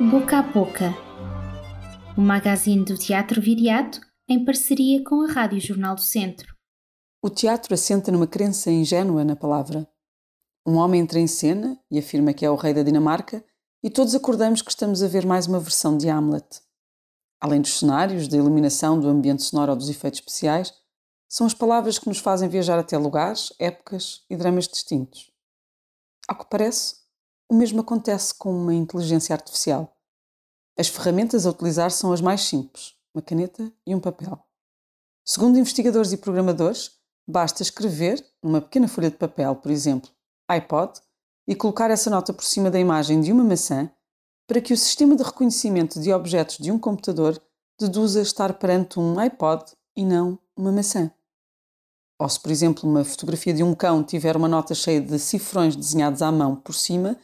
Boca a Boca, o magazine do Teatro Viriato em parceria com a Rádio Jornal do Centro. O teatro assenta numa crença ingênua na palavra. Um homem entra em cena e afirma que é o rei da Dinamarca, e todos acordamos que estamos a ver mais uma versão de Hamlet. Além dos cenários, da iluminação, do ambiente sonoro ou dos efeitos especiais, são as palavras que nos fazem viajar até lugares, épocas e dramas distintos. Ao que parece, o mesmo acontece com uma inteligência artificial. As ferramentas a utilizar são as mais simples: uma caneta e um papel. Segundo investigadores e programadores, basta escrever numa pequena folha de papel, por exemplo, iPod, e colocar essa nota por cima da imagem de uma maçã para que o sistema de reconhecimento de objetos de um computador deduza estar perante um iPod e não uma maçã. Ou se, por exemplo, uma fotografia de um cão tiver uma nota cheia de cifrões desenhados à mão por cima,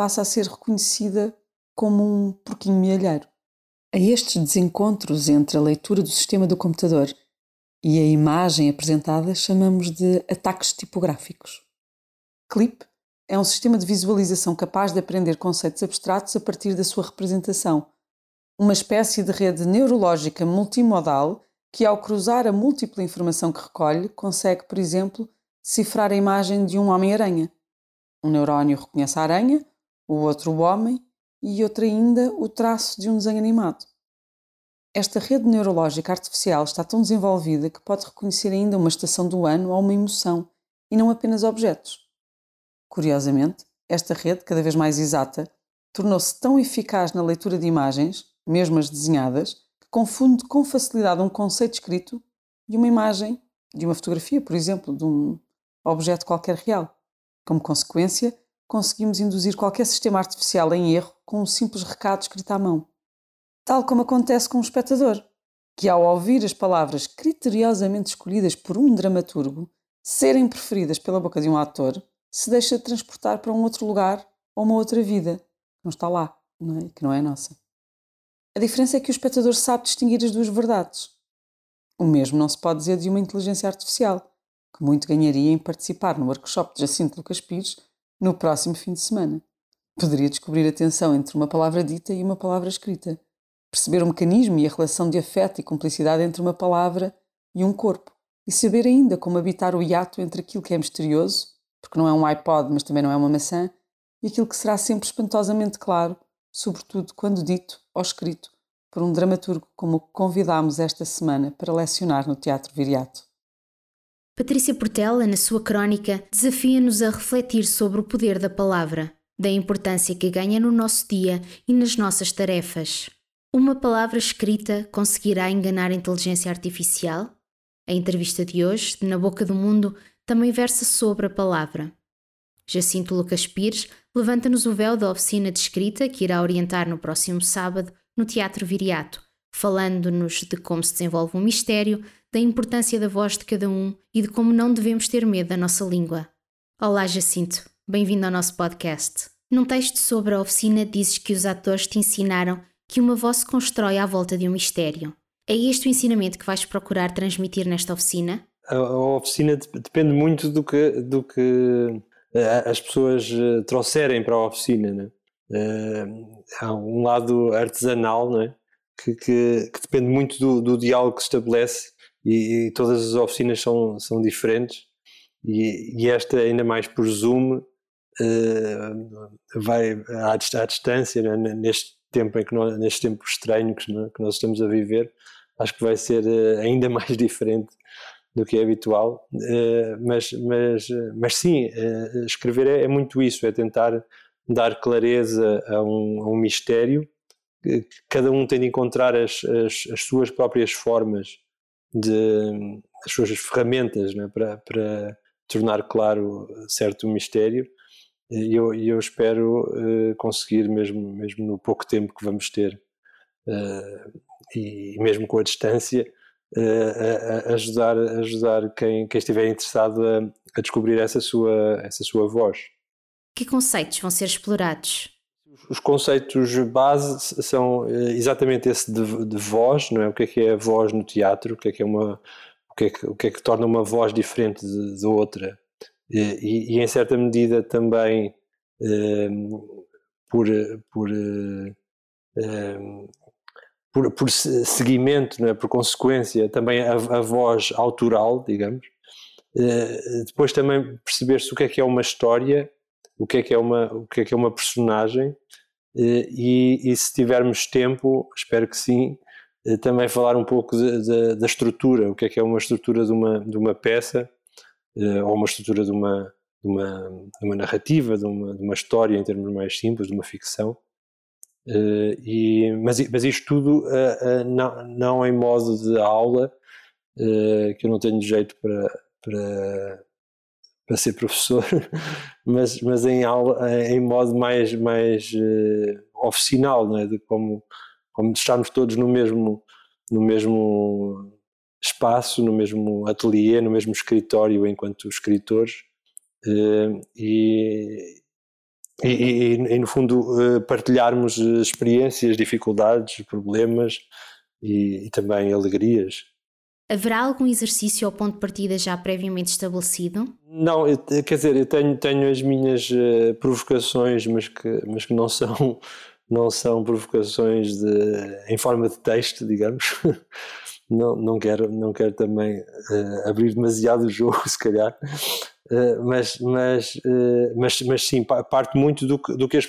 passa a ser reconhecida como um porquinho mielheiro. A estes desencontros entre a leitura do sistema do computador e a imagem apresentada chamamos de ataques tipográficos. Clip é um sistema de visualização capaz de aprender conceitos abstratos a partir da sua representação, uma espécie de rede neurológica multimodal que, ao cruzar a múltipla informação que recolhe, consegue, por exemplo, decifrar a imagem de um Homem-Aranha. Um neurónio reconhece a aranha, o outro o homem e outro ainda o traço de um desenho animado. Esta rede neurológica artificial está tão desenvolvida que pode reconhecer ainda uma estação do ano ou uma emoção, e não apenas objetos. Curiosamente, esta rede, cada vez mais exata, tornou-se tão eficaz na leitura de imagens, mesmo as desenhadas, que confunde com facilidade um conceito escrito e uma imagem de uma fotografia, por exemplo, de um objeto qualquer real. Como consequência, conseguimos induzir qualquer sistema artificial em erro com um simples recado escrito à mão. Tal como acontece com o espectador, que ao ouvir as palavras criteriosamente escolhidas por um dramaturgo serem preferidas pela boca de um ator, se deixa transportar para um outro lugar ou uma outra vida que não está lá, não é? que não é nossa. A diferença é que o espectador sabe distinguir as duas verdades. O mesmo não se pode dizer de uma inteligência artificial, que muito ganharia em participar no workshop de Jacinto Lucas Pires no próximo fim de semana. Poderia descobrir a tensão entre uma palavra dita e uma palavra escrita, perceber o mecanismo e a relação de afeto e cumplicidade entre uma palavra e um corpo, e saber ainda como habitar o hiato entre aquilo que é misterioso, porque não é um iPod, mas também não é uma maçã, e aquilo que será sempre espantosamente claro, sobretudo quando dito ou escrito por um dramaturgo como o que convidámos esta semana para lecionar no Teatro Viriato. Patrícia Portela, na sua crónica, desafia-nos a refletir sobre o poder da palavra, da importância que ganha no nosso dia e nas nossas tarefas. Uma palavra escrita conseguirá enganar a inteligência artificial? A entrevista de hoje, de Na Boca do Mundo, também versa sobre a palavra. Jacinto Lucas Pires levanta-nos o véu da oficina de escrita que irá orientar no próximo sábado no Teatro Viriato, falando-nos de como se desenvolve um mistério, da importância da voz de cada um e de como não devemos ter medo da nossa língua. Olá, Jacinto, bem-vindo ao nosso podcast. Num texto sobre a oficina, dizes que os atores te ensinaram que uma voz se constrói à volta de um mistério. É este o ensinamento que vais procurar transmitir nesta oficina? A, a oficina depende muito do que, do que eh, as pessoas eh, trouxerem para a oficina. Né? Uh, há um lado artesanal, é? que, que, que depende muito do, do, diálogo que se estabelece e, e, todas as oficinas são, são diferentes e, e esta ainda mais por Zoom uh, vai à, à distância né? neste tempo em que nós, neste tempo estranho que, né? que, nós estamos a viver acho que vai ser uh, ainda mais diferente do que é habitual uh, mas, mas, mas sim escrever é, é, muito isso é tentar dar clareza a um, a um mistério cada um tem de encontrar as, as, as suas próprias formas de as suas ferramentas né, para, para tornar claro certo mistério. E eu, eu espero uh, conseguir mesmo mesmo no pouco tempo que vamos ter uh, e mesmo com a distância uh, a, a ajudar ajudar quem, quem estiver interessado a, a descobrir essa sua essa sua voz. Que conceitos vão ser explorados os conceitos base são eh, exatamente esse de, de, voz, não é? O que é que é a voz no teatro, o que é que é uma o que é que, o que, é que torna uma voz diferente de outra e, e, em certa medida também eh, por, por, por, por seguimento, é? por consequência, também a, a, voz autoral, digamos. depois também perceber-se o que é que é uma história, o que é que é uma, o que é que é uma personagem, e, e se tivermos tempo, espero que sim, também falar um pouco de, de, da estrutura, o que é que é uma estrutura de uma, de uma peça, ou uma estrutura de uma, de uma, de uma narrativa, de uma, de uma história em termos mais simples, de uma ficção. Uh, e, mas, mas isto tudo uh, uh, não, não em modo de aula, que eu não tenho jeito para, para, para ser professor, mas, mas em, aula, em modo mais, mais oficinal, não é? de como, como estarmos todos no mesmo, no mesmo espaço, no mesmo ateliê, no mesmo escritório enquanto escritores e, e, e, e, no fundo eh, partilharmos experiências, dificuldades, problemas e, e, também alegrias. Haverá algum exercício ou ponto de partida já previamente estabelecido? Não, eu, quer dizer, eu tenho, tenho as minhas uh, provocações, mas que, mas que não são não são provocações de, em forma de texto, digamos. não, não quero, não quero também uh, abrir demasiado o jogo, se calhar, uh, mas, mas, uh, mas, mas sim, parte muito do que, do que as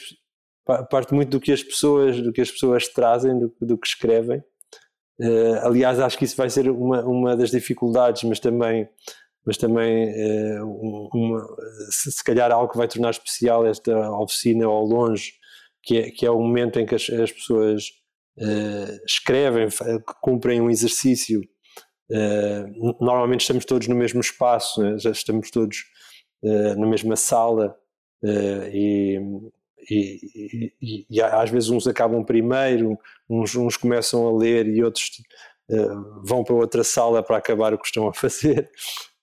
parte muito do que as pessoas do que as pessoas trazem, do, do que escrevem. Aliás, acho que isso vai ser uma, uma das dificuldades, mas também mas também uma, se, se calhar algo que vai tornar especial esta oficina ao longe, que é, que é o momento em que as, as pessoas uh, escrevem, cumprem um exercício. Uh, normalmente estamos todos no mesmo espaço, né? já estamos todos uh, na mesma sala e, e, e, e, às vezes uns acabam primeiro, uns, uns começam a ler e outros vão para outra sala para acabar o que estão a fazer.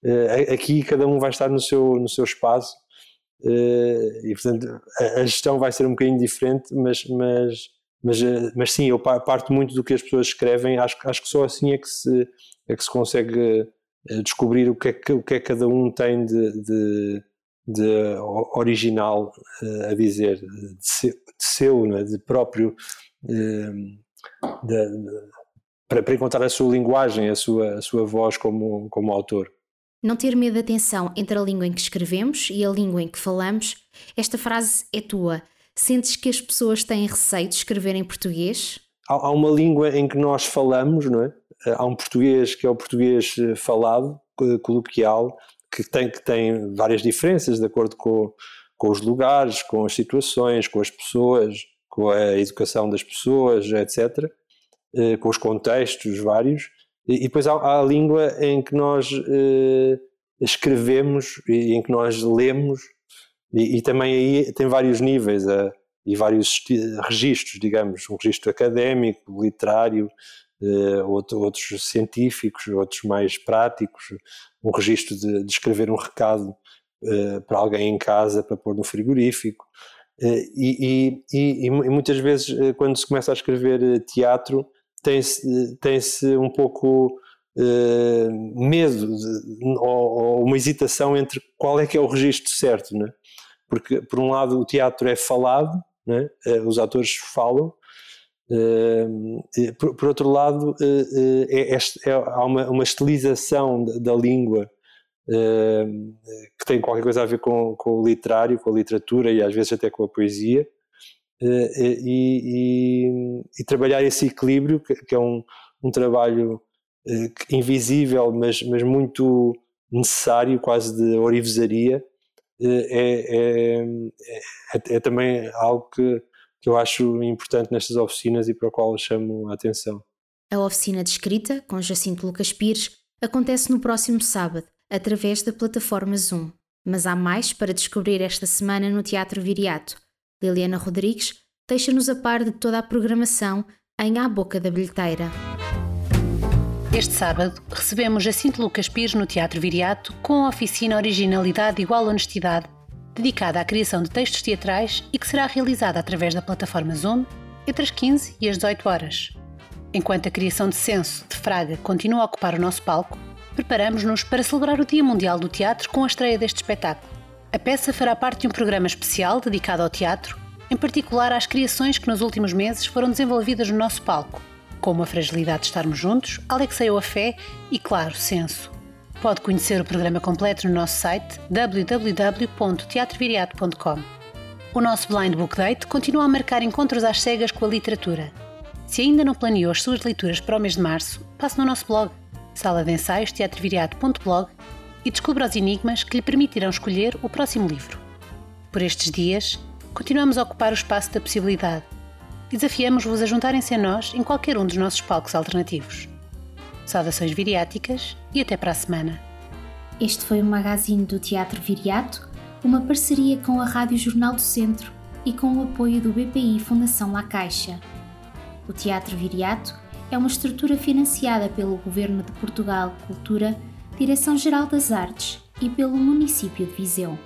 aqui cada um vai estar no seu, no seu espaço e portanto a, a gestão vai ser um bocadinho diferente, mas, mas mas, mas sim, eu parto muito do que as pessoas escrevem, acho, acho que só assim é que se, é que se consegue descobrir o que é que, o que, é que cada um tem de, de, de original eh, a dizer, de seu, de, seu, né, de próprio, de, para, para encontrar a sua linguagem, a sua, a sua voz como, como autor. Não ter medo da tensão entre a língua em que escrevemos e a língua em que falamos, esta frase é tua. Sentes que as pessoas têm receio de escrever em português? Há, há uma língua em que nós falamos, não é? Há um português que é o português eh, falado, coloquial, que tem, que tem várias diferenças de acordo com, com os lugares, com as situações, com as pessoas, com a educação das pessoas, etc., eh, com os contextos vários. E, depois há, há, a língua em que nós eh, escrevemos e em que nós lemos e, e também aí tem vários níveis uh, e vários registros, digamos, um registro académico, literário, outros científicos, outros mais práticos, um registro de, de escrever um recado uh, para alguém em casa para pôr no frigorífico. E, e, e, muitas vezes, quando se começa a escrever teatro, tem-se tem -se um pouco uh, medo de, ou, ou, uma hesitação entre qual é que é o registro certo, né? porque por um lado o teatro é falado, né? os atores falam, por, por, outro lado é, é, é, há uma, uma estilização da, da língua que tem qualquer coisa a ver com, com, o literário, com a literatura e às vezes até com a poesia. E, e, e trabalhar esse equilíbrio, que, que é um, um trabalho invisível, mas, mas muito necessário, quase de orivesaria, é, é, é, é, também algo que, que eu acho importante nestas oficinas e para o qual eu chamo a atenção. A oficina de escrita, com Jacinto Lucas Pires, acontece no próximo sábado, através da plataforma Zoom. Mas há mais para descobrir esta semana no Teatro Viriato. Liliana Rodrigues deixa-nos a par de toda a programação em A Boca da Bilheteira. Este sábado recebemos Jacinto Lucas Pires no Teatro Viriato com a oficina Originalidade Igual Honestidade, dedicada à criação de textos teatrais e que será realizada através da plataforma Zoom entre as 15 e as 18 horas. Enquanto a criação de Censo de Fraga continua a ocupar o nosso palco, preparamos-nos para celebrar o Dia Mundial do Teatro com a estreia deste espetáculo. A peça fará parte de um programa especial dedicado ao teatro em particular às criações que nos últimos meses foram desenvolvidas no nosso palco, como a fragilidade de estarmos juntos, Alexei a fé e, claro, senso. Pode conhecer o programa completo no nosso site www.teatroviriato.com. O nosso Blind Book Date continua a marcar encontros às cegas com a literatura. Se ainda não planeou as suas leituras para o mês de março, passe no nosso blog, sala de ensaios teatroviriato.blog e descubra os enigmas que lhe permitirão escolher o próximo livro. Por estes dias, continuamos a ocupar o espaço da possibilidade desafiamos-vos a juntarem-se a nós em qualquer um dos nossos palcos alternativos. Saudações viriáticas e até para a semana. Este foi o magazine do Teatro Viriato, uma parceria com a Rádio Jornal do Centro e com o apoio do BPI Fundação La Caixa. O Teatro Viriato é uma estrutura financiada pelo Governo de Portugal Cultura, Direção-Geral das Artes e pelo município de Viseu.